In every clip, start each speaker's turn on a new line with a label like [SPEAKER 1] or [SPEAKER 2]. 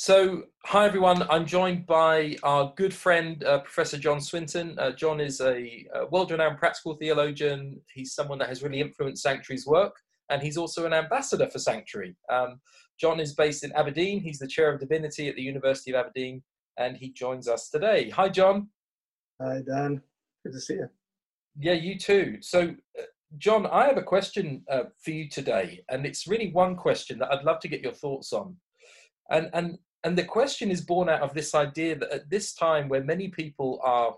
[SPEAKER 1] So, hi everyone. I'm joined by our good friend, uh, Professor John Swinton. Uh, John is a, a world renowned practical theologian. He's someone that has really influenced Sanctuary's work, and he's also an ambassador for Sanctuary. Um, John is based in Aberdeen. He's the chair of divinity at the University of Aberdeen, and he joins us today. Hi, John.
[SPEAKER 2] Hi, Dan. Good to see you.
[SPEAKER 1] Yeah, you too. So, uh, John, I have a question uh, for you today, and it's really one question that I'd love to get your thoughts on. And, and and the question is born out of this idea that at this time where many people are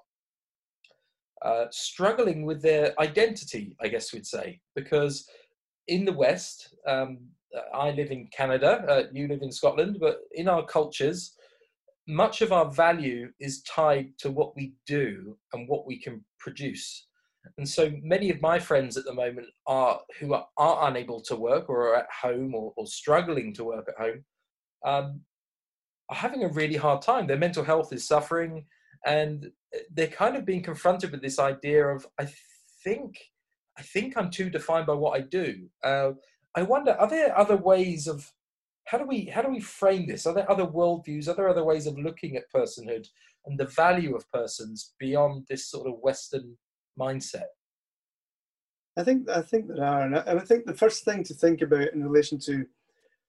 [SPEAKER 1] uh, struggling with their identity, I guess we'd say, because in the West, um, I live in Canada, uh, you live in Scotland, but in our cultures, much of our value is tied to what we do and what we can produce. And so many of my friends at the moment are who are, are unable to work or are at home or, or struggling to work at home. Um, are having a really hard time. Their mental health is suffering, and they're kind of being confronted with this idea of, I think, I think I'm too defined by what I do. Uh, I wonder, are there other ways of how do we how do we frame this? Are there other worldviews? Are there other ways of looking at personhood and the value of persons beyond this sort of Western mindset?
[SPEAKER 2] I think I think there are, and I, and I think the first thing to think about in relation to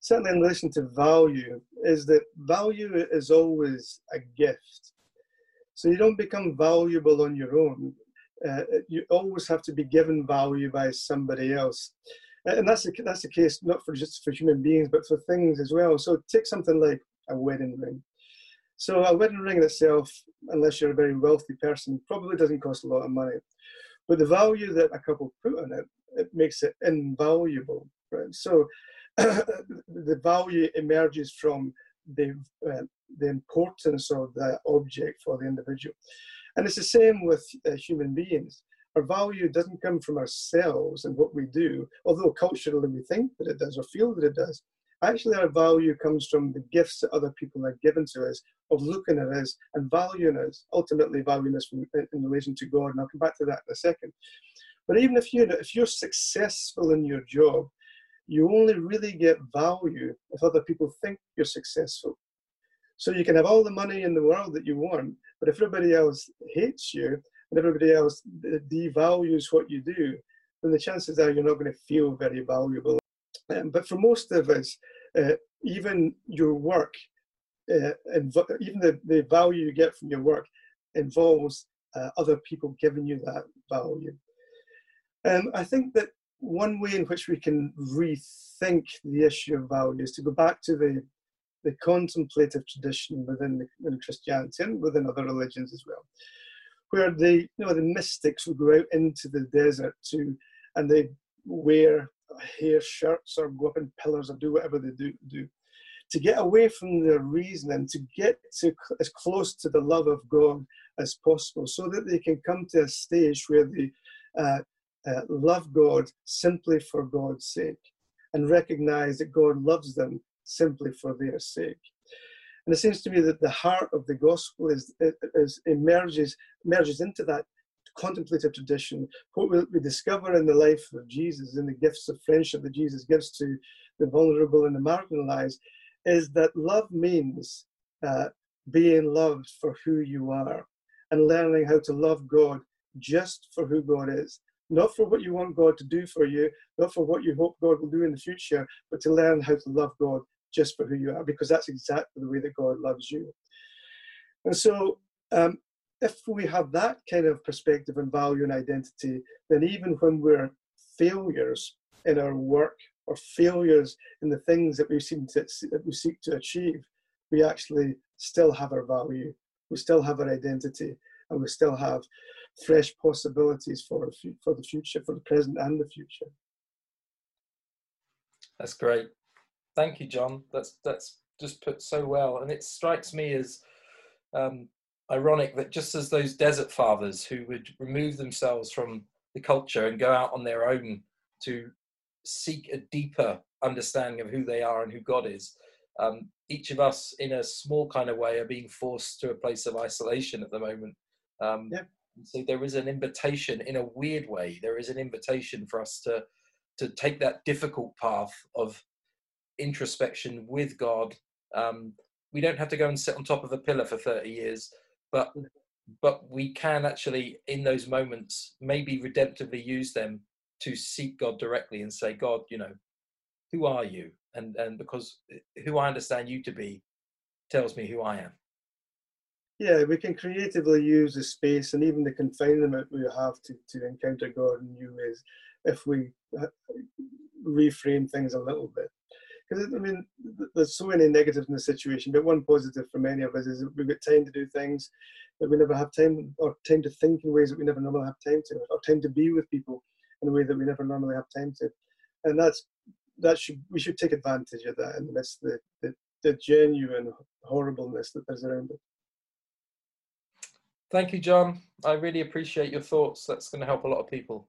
[SPEAKER 2] certainly in relation to value, is that value is always a gift. So you don't become valuable on your own. Uh, you always have to be given value by somebody else. And that's the, that's the case not for just for human beings, but for things as well. So take something like a wedding ring. So a wedding ring itself, unless you're a very wealthy person, probably doesn't cost a lot of money. But the value that a couple put on it, it makes it invaluable. Right? So the value emerges from the, uh, the importance of the object for the individual. And it's the same with uh, human beings. Our value doesn't come from ourselves and what we do, although culturally we think that it does or feel that it does. Actually, our value comes from the gifts that other people have given to us of looking at us and valuing us, ultimately valuing us in, relation to God. And I'll come back to that in a second. But even if you if you're successful in your job, you only really get value if other people think you're successful. So you can have all the money in the world that you want, but if everybody else hates you and everybody else devalues what you do, then the chances are you're not going to feel very valuable. Um, but for most of us, uh, even your work, uh, inv- even the, the value you get from your work involves uh, other people giving you that value. Um, I think that one way in which we can rethink the issue of value is to go back to the, the contemplative tradition within, the, within Christianity and within other religions as well, where the, you know, the mystics would go out into the desert to, and they wear hair shirts or go up in pillars or do whatever they do, do to get away from their reason and to get to as close to the love of God as possible so that they can come to a stage where they uh, uh, love God simply for God's sake and recognize that God loves them simply for their sake. And it seems to me that the heart of the gospel is, is emerges, emerges into that contemplative tradition. What we discover in the life of Jesus, in the gifts of friendship that Jesus gives to the vulnerable and the marginalized, is that love means uh, being loved for who you are and learning how to love God just for who God is not for what you want God to do for you, not for what you hope God will do in the future, but to learn how to love God just for who you are, because that's exactly the way that God loves you. And so, um, if we have that kind of perspective and value and identity, then even when we're failures in our work or failures in the things that we seem to that we seek to achieve, we actually still have our value, we still have our identity, and we still have fresh possibilities for for the future, for the present and the future.
[SPEAKER 1] That's great. Thank you, John. That's that's just put so well, and it strikes me as um, ironic that just as those desert fathers who would remove themselves from the culture and go out on their own to seek a deeper understanding of who they are and who God is, um, each of us, in a small kind of way, are being forced to a place of isolation at the moment. Um, yeah so there is an invitation in a weird way there is an invitation for us to to take that difficult path of introspection with god um, we don't have to go and sit on top of a pillar for 30 years, but but we can actually in those moments maybe redemptively use them to seek God directly and say, God, you know, who are you? And and because who I understand you to be tells me who I am.
[SPEAKER 2] Yeah, we can creatively use the space and even the confinement we have to, to encounter God in new ways if we uh, reframe things a little bit. Because, I mean, there's so many negatives in the situation, but one positive for many of us is that we've got time to do things that we never have time, or time to think in ways that we never normally have time to, or time to be with people in a way that we never normally have time to. And that's that should we should take advantage of that midst of the, the, the genuine horribleness that there's around it.
[SPEAKER 1] Thank you, John. I really appreciate your thoughts. That's going to help a lot of people.